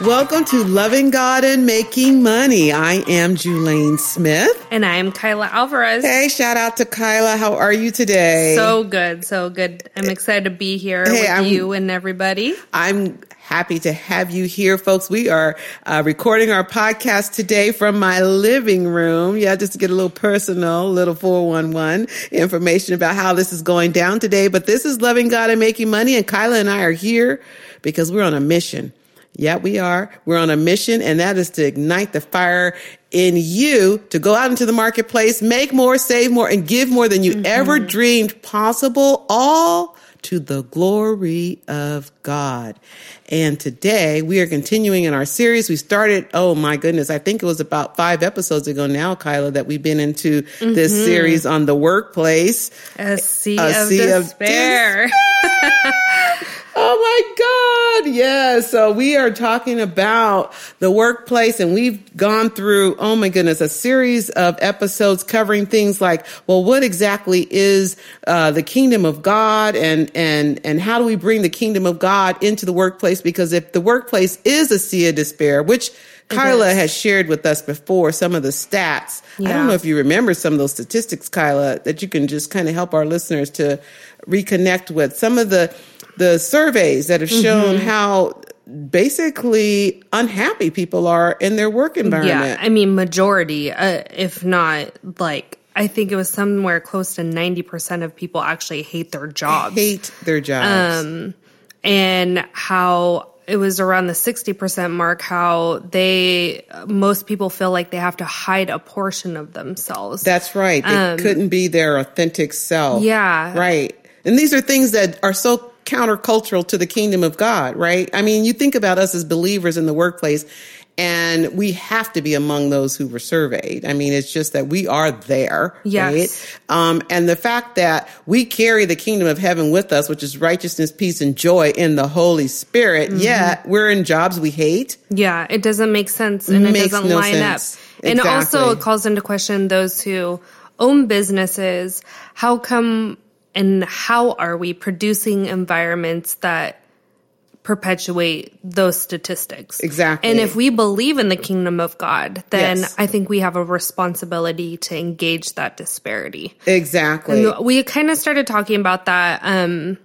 Welcome to Loving God and Making Money. I am Julaine Smith. And I'm Kyla Alvarez. Hey, shout out to Kyla. How are you today? So good, so good. I'm excited to be here hey, with I'm, you and everybody. I'm happy to have you here, folks. We are uh, recording our podcast today from my living room. Yeah, just to get a little personal, a little 411 information about how this is going down today. But this is Loving God and Making Money. And Kyla and I are here because we're on a mission. Yeah, we are. We're on a mission, and that is to ignite the fire in you to go out into the marketplace, make more, save more, and give more than you mm-hmm. ever dreamed possible, all to the glory of God. And today we are continuing in our series. We started, oh my goodness, I think it was about five episodes ago now, Kyla, that we've been into mm-hmm. this series on the workplace. A sea, a of, sea despair. of despair. Oh my God. Yeah. So we are talking about the workplace and we've gone through, oh my goodness, a series of episodes covering things like, well, what exactly is uh, the kingdom of God and, and, and how do we bring the kingdom of God into the workplace? Because if the workplace is a sea of despair, which Kyla has shared with us before some of the stats. Yeah. I don't know if you remember some of those statistics, Kyla, that you can just kind of help our listeners to reconnect with. Some of the the surveys that have shown mm-hmm. how basically unhappy people are in their work environment. Yeah, I mean majority, uh, if not like I think it was somewhere close to 90% of people actually hate their jobs. Hate their jobs. Um, and how it was around the 60% mark how they most people feel like they have to hide a portion of themselves. That's right. They um, couldn't be their authentic self. Yeah. Right. And these are things that are so countercultural to the kingdom of God, right? I mean, you think about us as believers in the workplace and we have to be among those who were surveyed. I mean, it's just that we are there, yes. right? Um, and the fact that we carry the kingdom of heaven with us, which is righteousness, peace, and joy in the Holy Spirit, mm-hmm. yet we're in jobs we hate. Yeah, it doesn't make sense and it doesn't no line sense. up. Exactly. And also it calls into question those who own businesses. How come and how are we producing environments that perpetuate those statistics. Exactly. And if we believe in the kingdom of God, then yes. I think we have a responsibility to engage that disparity. Exactly. And we kind of started talking about that um,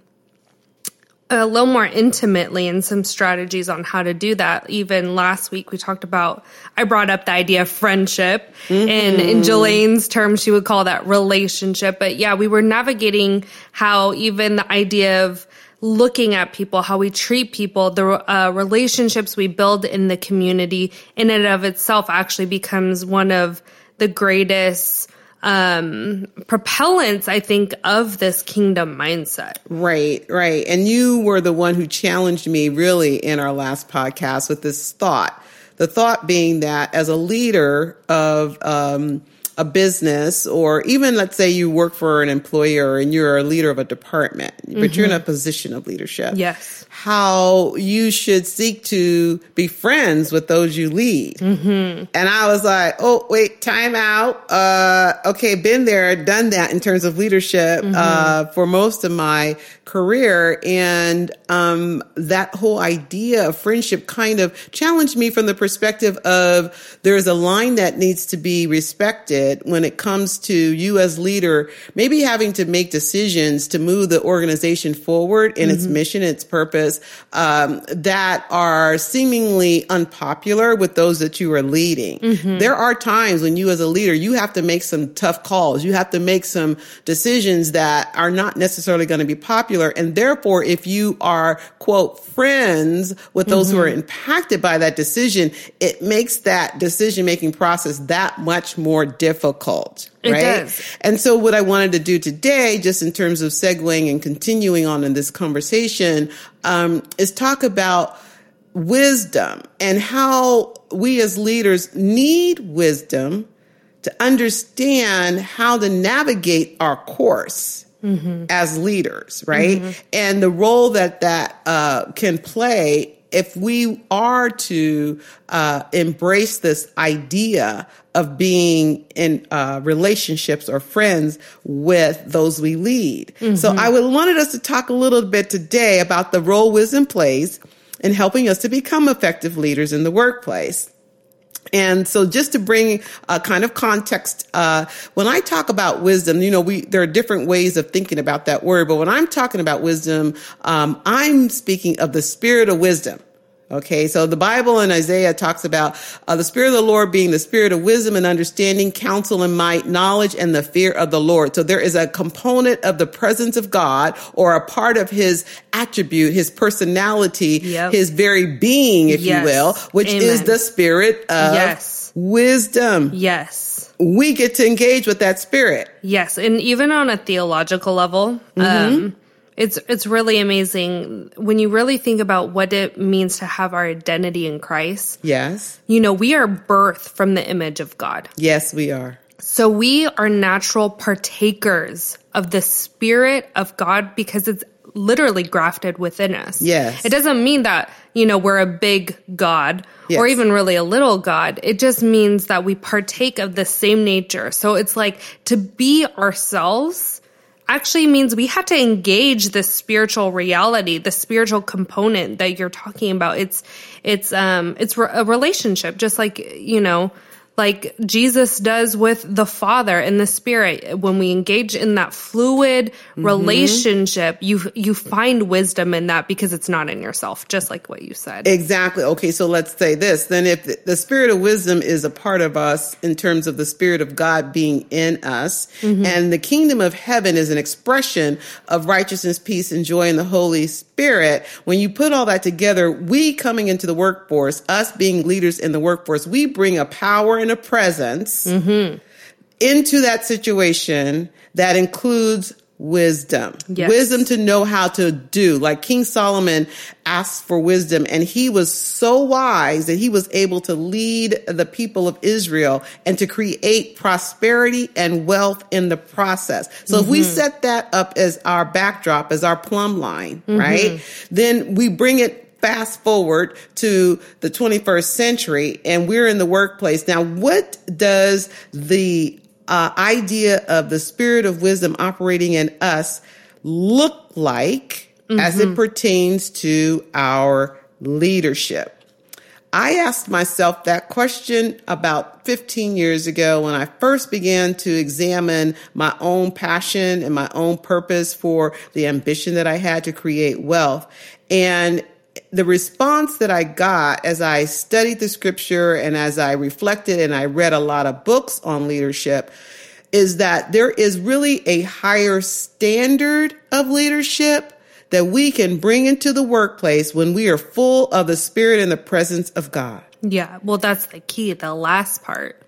a little more intimately and some strategies on how to do that. Even last week, we talked about, I brought up the idea of friendship mm-hmm. and in Julaine's terms, she would call that relationship. But yeah, we were navigating how even the idea of looking at people, how we treat people, the uh, relationships we build in the community in and of itself actually becomes one of the greatest um, propellants, I think, of this kingdom mindset. Right, right. And you were the one who challenged me really in our last podcast with this thought. The thought being that as a leader of, um, a business or even let's say you work for an employer and you're a leader of a department, but mm-hmm. you're in a mm-hmm. position of leadership. Yes how you should seek to be friends with those you lead. Mm-hmm. And I was like, oh, wait, time out. Uh, okay, been there, done that in terms of leadership, mm-hmm. uh, for most of my career. And, um, that whole idea of friendship kind of challenged me from the perspective of there's a line that needs to be respected when it comes to you as leader, maybe having to make decisions to move the organization forward in mm-hmm. its mission, its purpose um, that are seemingly unpopular with those that you are leading. Mm-hmm. There are times when you as a leader, you have to make some tough calls. You have to make some decisions that are not necessarily going to be popular. And therefore, if you are, quote, friends with those mm-hmm. who are mm-hmm. impacted by that decision, it makes that decision making process that much more difficult. It right? Does. And so what I wanted to do today, just in terms of segueing and continuing on in this conversation, um, is talk about wisdom and how we as leaders need wisdom to understand how to navigate our course mm-hmm. as leaders, right? Mm-hmm. And the role that that uh, can play if we are to uh, embrace this idea of being in uh, relationships or friends with those we lead. Mm-hmm. So I would wanted us to talk a little bit today about the role wisdom plays in helping us to become effective leaders in the workplace. And so just to bring a kind of context, uh, when I talk about wisdom, you know, we, there are different ways of thinking about that word, but when I'm talking about wisdom, um, I'm speaking of the spirit of wisdom. Okay, so the Bible in Isaiah talks about uh, the Spirit of the Lord being the Spirit of wisdom and understanding, counsel and might, knowledge and the fear of the Lord. So there is a component of the presence of God or a part of His attribute, His personality, Yep. His very being, if Yes. you will, which is the Spirit of Yes. wisdom. Yes. We get to engage with that Spirit. Yes, and even on a theological level, um, it's it's really amazing when you really think about what it means to have our identity in Christ. Yes. You know, we are birthed from the image of God. Yes, we are. So we are natural partakers of the spirit of God because it's literally grafted within us. Yes. It doesn't mean that, you know, we're a big God or even really a little God. It just means that we partake of the same nature. So it's like to be ourselves actually means we have to engage the spiritual reality, the spiritual component that you're talking about. It's, it's, um, it's re- a relationship, just like, you know, like Jesus does with the Father and the Spirit. When we engage in that fluid mm-hmm. relationship, you, you find wisdom in that because it's not in yourself, just like what you said. Exactly. Okay, so let's say this. Then if the- the spirit of wisdom is a part of us in terms of the spirit of God being in us, mm-hmm. and the kingdom of heaven is an expression of righteousness, peace, and joy in the Holy Spirit, when you put all that together, we coming into the workforce, us being leaders in the workforce, we bring a power a presence into that situation that includes wisdom. Yes. Wisdom to know how to do. Like King Solomon asked for wisdom and he was so wise that he was able to lead the people of Israel and to create prosperity and wealth in the process. So if we mm-hmm. set that up as our backdrop, as our plumb line, right? Mm-hmm. Then we bring it fast forward to the 21st century and we're in the workplace. Now, what does the uh, idea of the spirit of wisdom operating in us look like as it pertains to our leadership? I asked myself that question about 15 years ago when I first began to examine my own passion and my own purpose for the ambition that I had to create wealth. And the response that I got as I studied the scripture and as I reflected and I read a lot of books on leadership is that there is really a higher standard of leadership that we can bring into the workplace when we are full of the spirit and the presence of God. Yeah. Well, that's the key, the last part.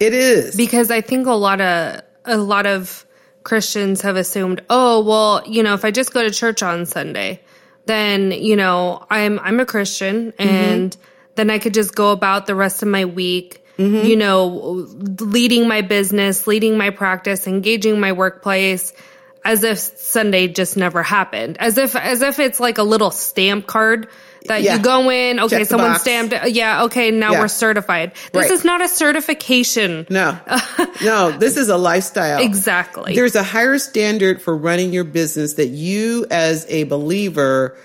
It is. because I think a lot of a lot of Christians have assumed, oh, well, you know, if I just go to church on Sunday, then you know I'm I'm a Christian, and then I could just go about the rest of my week. You know, leading my business, leading my practice, engaging my workplace, as if Sunday just never happened. As if as if it's like a little stamp card that Yeah. you go in. Okay, someone box. stamped. it. Yeah. Okay, now Yeah. we're certified. This Right. is not a certification. no, no, this is a lifestyle. Exactly. There's a higher standard for running your business that you as a believer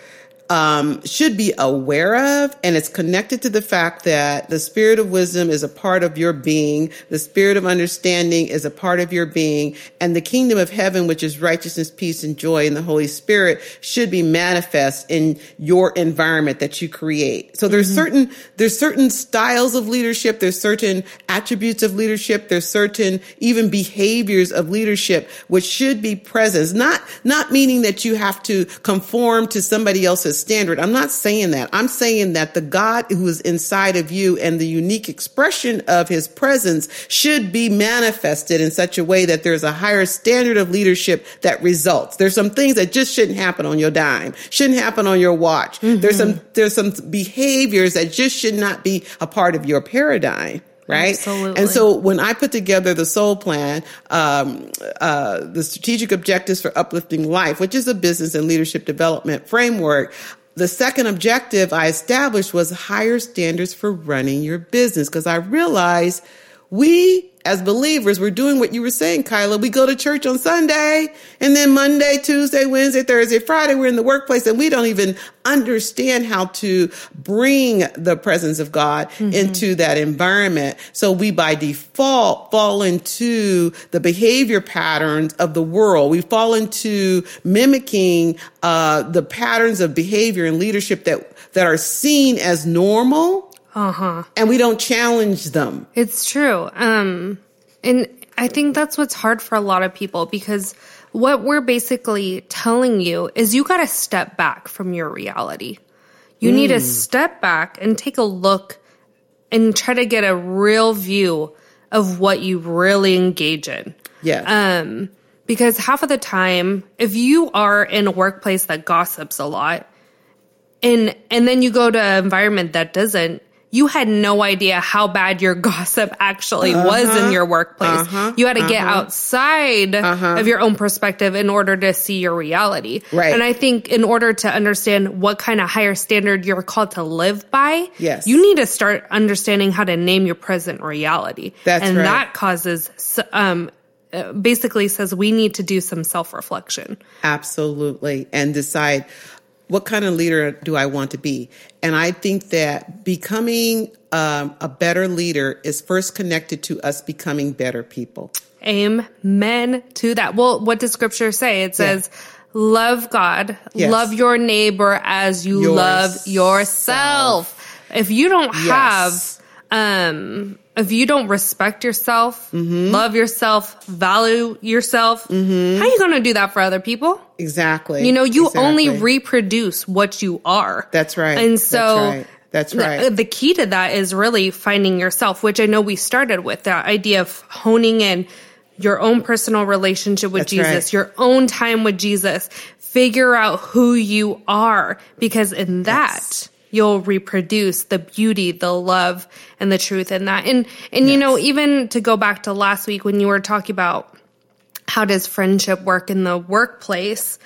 um, should be aware of. And it's connected to the fact that the spirit of wisdom is a part of your being. The spirit of understanding is a part of your being. And the kingdom of heaven, which is righteousness, peace, and joy in the Holy Spirit should be manifest in your environment that you create. So there's certain, there's certain styles of leadership. There's certain attributes of leadership. There's certain even behaviors of leadership, which should be present. Not, not meaning that you have to conform to somebody else's standard. I'm not saying that. I'm saying that the God who is inside of you and the unique expression of his presence should be manifested in such a way that there's a higher standard of leadership that results. There's some things that just shouldn't happen on your dime, shouldn't happen on your watch. There's some, mm-hmm. there's some behaviors that just should not be a part of your paradigm. Right. Absolutely. And so when I put together the soul plan, um, uh, the strategic objectives for uplifting life, which is a business and leadership development framework, the second objective I established was higher standards for running your business because I realized we as believers, we're doing what you were saying, Kyla. We go to church on Sunday and then Monday, Tuesday, Wednesday, Thursday, Friday, we're in the workplace and we don't even understand how to bring the presence of God mm-hmm. into that environment. So we by default fall into the behavior patterns of the world. We fall into mimicking uh, the patterns of behavior and leadership that that are seen as normal. Uh-huh. And we don't challenge them. It's true. Um and I think that's what's hard for a lot of people because what we're basically telling you is you got to step back from your reality. You mm. need to hmm. step back and take a look and try to get a real view of what you really engage in. Yeah. Um because half of the time if you are in a workplace that gossips a lot, and and then you go to an environment that doesn't you had no idea how bad your gossip actually uh-huh. was in your workplace. Uh-huh. You had to uh-huh. get outside uh-huh. of your own perspective in order to see your reality. Right. And I think in order to understand what kind of higher standard you're called to live by, yes. you need to start understanding how to name your present reality. That's and right. that causes um, uh, basically says we need to do some self reflection. Absolutely. And decide what kind of leader do I want to be? And I think that becoming um, a better leader is first connected to us becoming better people. Amen to that. Well, what does scripture say? It says, yeah. love God, yes. love your neighbor as you love yourself. If you don't yes. have, um, if you don't respect yourself, mm-hmm. love yourself, value yourself, mm-hmm. how are you going to do that for other people? Exactly. You know, you exactly. only reproduce what you are. That's right. And so That's right. That's right. The, the, key to that is really finding yourself, which I know we started with that idea of honing in your own personal relationship with That's Jesus, right. your own time with Jesus. Figure out who you are because in that, yes you'll reproduce the beauty, the love, and the truth in that. And and yes. you know, even to go back to last week when you were talking about how does friendship work in the workplace,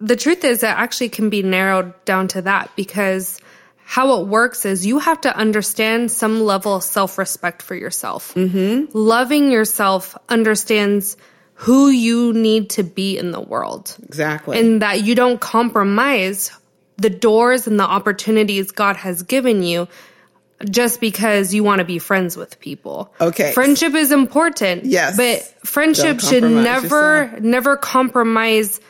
the truth is it actually can be narrowed down to that because how it works is you have to understand some level of self respect for yourself. Mm-hmm. Loving yourself understands who you need to be in the world. Exactly. And that you don't compromise the doors and the opportunities God has given you just because you want to be friends with people. Okay. Friendship is important. Yes. But friendship should never, yourself. never compromise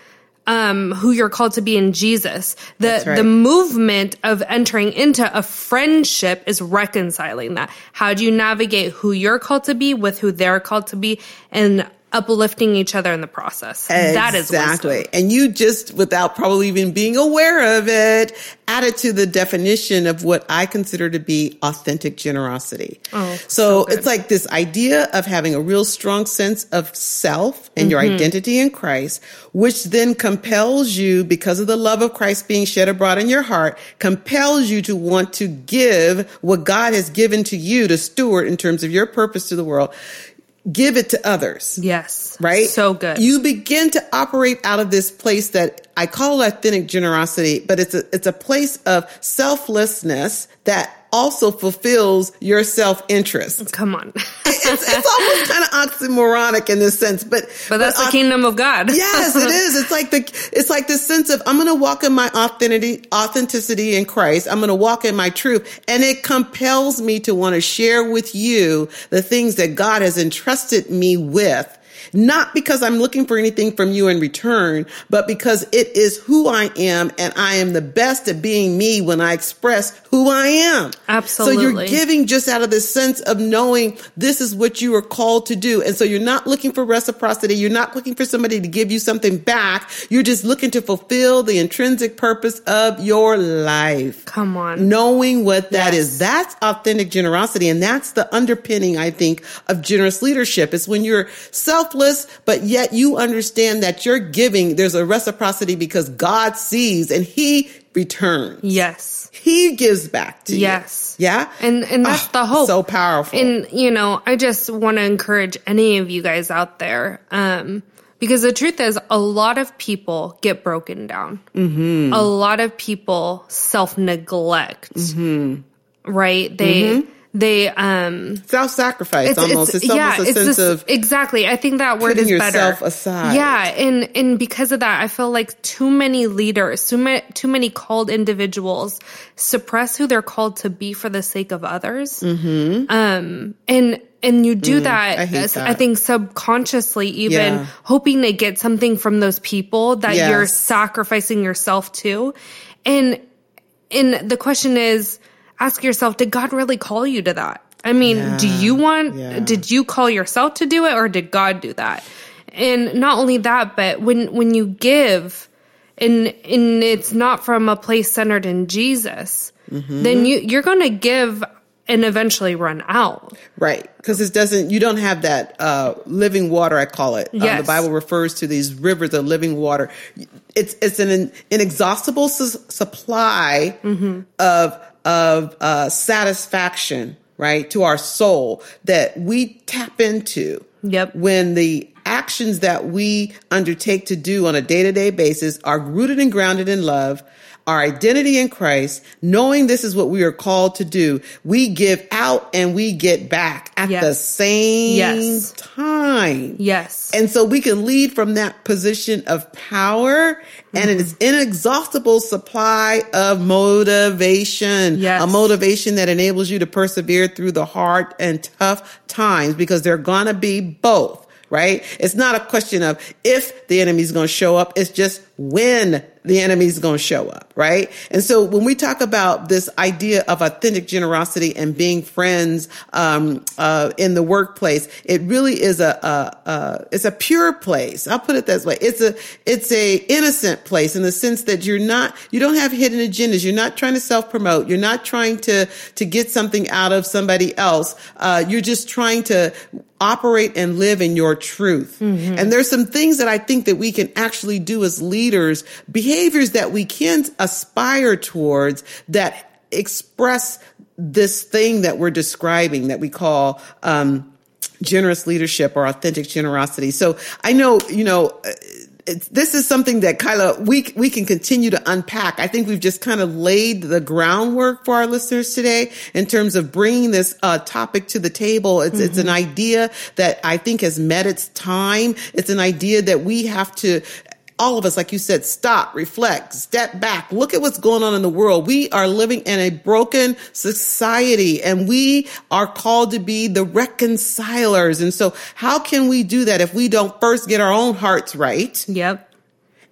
um, who you're called to be in Jesus. The right. the movement of entering into a friendship is reconciling that. How do you navigate who you're called to be with who they're called to be and uplifting each other in the process. Exactly. That is exactly. And you just, without probably even being aware of it, added to the definition of what I consider to be authentic generosity. Oh, so, so it's like this idea of having a real strong sense of self and mm-hmm. your identity in Christ, which then compels you, because of the love of Christ being shed abroad in your heart, compels you to want to give what God has given to you to steward in terms of your purpose to the world give it to others. Yes. Right? So good. You begin to operate out of this place that I call authentic generosity, but it's a, it's a place of selflessness that also fulfills your self interest. Come on. it's, it's, almost kind of oxymoronic in this sense, but but that's but, the kingdom of God. yes, it is. It's like the it's like the sense of I'm going to walk in my authenticity authenticity in Christ. I'm going to walk in my truth, and it compels me to want to share with you the things that God has entrusted me with not because I'm looking for anything from you in return, but because it is who I am and I am the best at being me when I express who I am. Absolutely. So you're giving just out of this sense of knowing this is what you are called to do. And so you're not looking for reciprocity. You're not looking for somebody to give you something back. You're just looking to fulfill the intrinsic purpose of your life. Come on. Knowing what that yes. is. That's authentic generosity. And that's the underpinning, I think, of generous leadership. It's when you're selfless but yet you understand that you're giving, there's a reciprocity because God sees and he returns. Yes. He gives back to yes. you. Yeah. And and that's oh, the hope. So powerful. And you know, I just want to encourage any of you guys out there um because the truth is a lot of people get broken down. Mm-hmm. A lot of people self-neglect. Mm-hmm. Right? They mm-hmm they um self-sacrifice almost it's, it's almost a sense this, of exactly. I think that word is yourself better. aside. Yeah and and because of that i feel like too many leaders too many too many called individuals suppress who they're called to be for the sake of others. Mm-hmm. um and and you do mm, that, I, that, I, think subconsciously even yeah. hoping to get something from those people that yes. you're sacrificing yourself to. And and the question is ask yourself, did God really call you to that? I mean, yeah, do you want, yeah. did you call yourself to do it or did God do that? And not only that, but when, when you give and, and it's not from a place centered in Jesus, mm-hmm. then you, you're going to give and eventually run out. Right. Because it doesn't, you don't have that uh, living water, I call it. Yes. Um, the Bible refers to these rivers of living water. It's, it's an inexhaustible su- supply mm-hmm. of of uh, satisfaction, right, to our soul that we tap into. Yep. When the actions that we undertake to do on a day to day basis are rooted and grounded in love, our identity in Christ, knowing this is what we are called to do, we give out and we get back at yes. the same yes. time. Yes. And so we can lead from that position of power mm-hmm. and it's inexhaustible supply of motivation. Yes. A motivation that enables you to persevere through the hard and tough times because they're gonna be both right? It's not a question of if the enemy's going to show up. It's just when the enemy is going to show up, right? And so when we talk about this idea of authentic generosity and being friends um, uh, in the workplace, it really is a, a, a, it's a pure place. I'll put it this way: it's a it's a innocent place in the sense that you're not you don't have hidden agendas. You're not trying to self promote. You're not trying to to get something out of somebody else. Uh, you're just trying to operate and live in your truth. Mm-hmm. And there's some things that I think that we can actually do as leaders, behaviors that we can aspire towards that express this thing that we're describing that we call, um, generous leadership or authentic generosity. So I know, you know, this is something that Kyla, we, we can continue to unpack. I think we've just kind of laid the groundwork for our listeners today in terms of bringing this uh, topic to the table. It's, mm-hmm. it's an mm-hmm. idea that I think has met its time. It's an idea that we have to all of us, like you said, stop, reflect, step back, look at what's going on in the world. We are living in a broken society and we are called to be the reconcilers. And so how can we do that if we don't first get our own hearts right? Yep.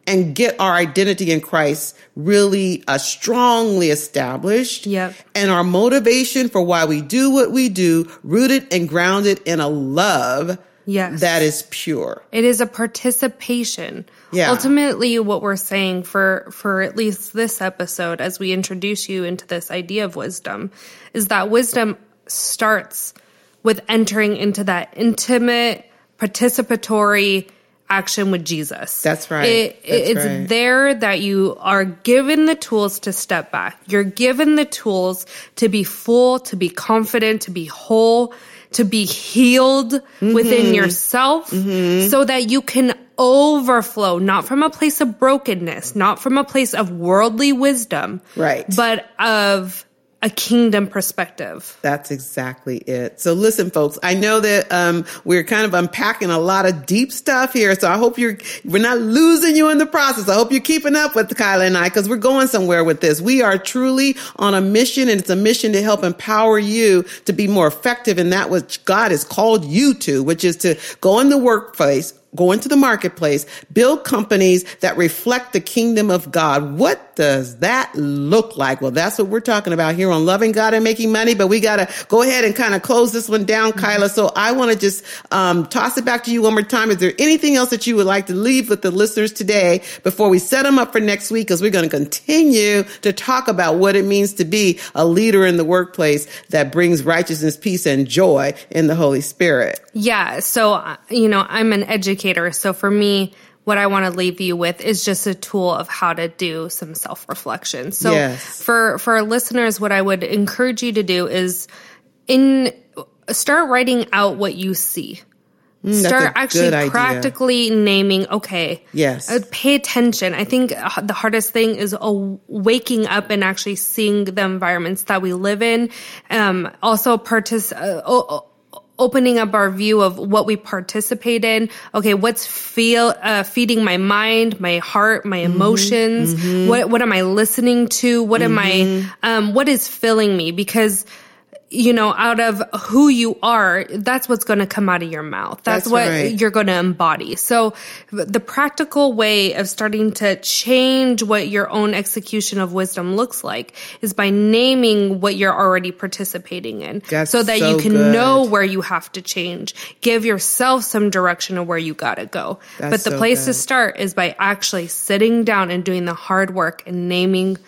And get our identity in Christ really uh, strongly established. Yep. And our motivation for why we do what we do, rooted and grounded in a love yes. that is pure. It is a participation. Yeah. Ultimately, what we're saying for, for at least this episode, as we introduce you into this idea of wisdom, is that wisdom starts with entering into that intimate, participatory action with Jesus. That's right. It, That's it's right. there that you are given the tools to step back. You're given the tools to be full, to be confident, to be whole, to be healed mm-hmm. within yourself mm-hmm. so that you can overflow, not from a place of brokenness, not from a place of worldly wisdom, right? But of a kingdom perspective. That's exactly it. So listen, folks, I know that um, we're kind of unpacking a lot of deep stuff here. So I hope you're we're not losing you in the process. I hope you're keeping up with Kyla and I because we're going somewhere with this. We are truly on a mission, and it's a mission to help empower you to be more effective in that which God has called you to, which is to go in the workplace, go into the marketplace, build companies that reflect the kingdom of God. What does that look like? Well, that's what we're talking about here on Loving God and Making Money, but we got to go ahead and kind of close this one down, Kyla. So I want to just um, toss it back to you one more time. Is there anything else that you would like to leave with the listeners today before we set them up for next week? Because we're going to continue to talk about what it means to be a leader in the workplace that brings righteousness, peace, and joy in the Holy Spirit. Yeah. So, uh, you know, I'm an educator educator. So for me, what I want to leave you with is just a tool of how to do some self reflection. So yes. for for our listeners, what I would encourage you to do is in start writing out what you see. Mm, Start actually practically naming, okay. Yes. Uh, pay attention. I think uh, the hardest thing is uh, waking up and actually seeing the environments that we live in. Um, also partic- uh, opening up our view of what we participate in. Okay, what's feel uh, feeding my mind, my heart, my Mm-hmm. emotions? What what am I listening to? What am I? Um, what is filling me? Because you know, out of who you are, that's what's going to come out of your mouth. That's, That's what right. you're going to embody. So the practical way of starting to change what your own execution of wisdom looks like is by naming what you're already participating in That's so that so you can good. know where you have to change. Give yourself some direction of where you got to go. That's but the so place to start is by actually sitting down and doing the hard work and naming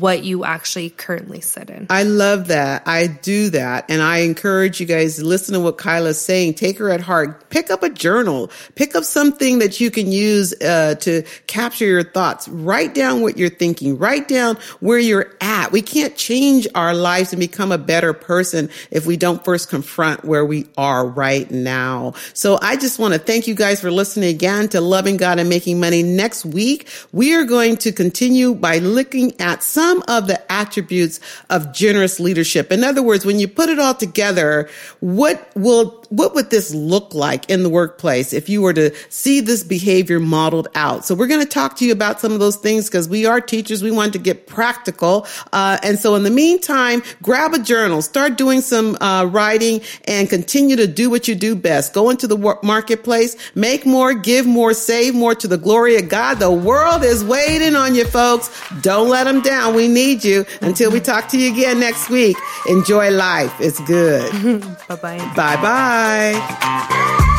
what you actually currently sit in. I love that. I do that. And I encourage you guys to listen to what Kyla's saying. Take her at heart. Pick up a journal. Pick up something that you can use uh, to capture your thoughts. Write down what you're thinking. Write down where you're at. We can't change our lives and become a better person if we don't first confront where we are right now. So I just want to thank you guys for listening again to Loving God and Making Money. Next week, we are going to continue by looking at some of the attributes of generous leadership. In other words, when you put it all together, what will what would this look like in the workplace if you were to see this behavior modeled out? So we're going to talk to you about some of those things because we are teachers. We want to get practical. Uh, and so in the meantime, grab a journal, start doing some uh, writing and continue to do what you do best. Go into the wor- marketplace, make more, give more, save more to the glory of God. The world is waiting on you folks. Don't let them down. We need you until we talk to you again next week. Enjoy life. It's good. Bye bye. bye bye.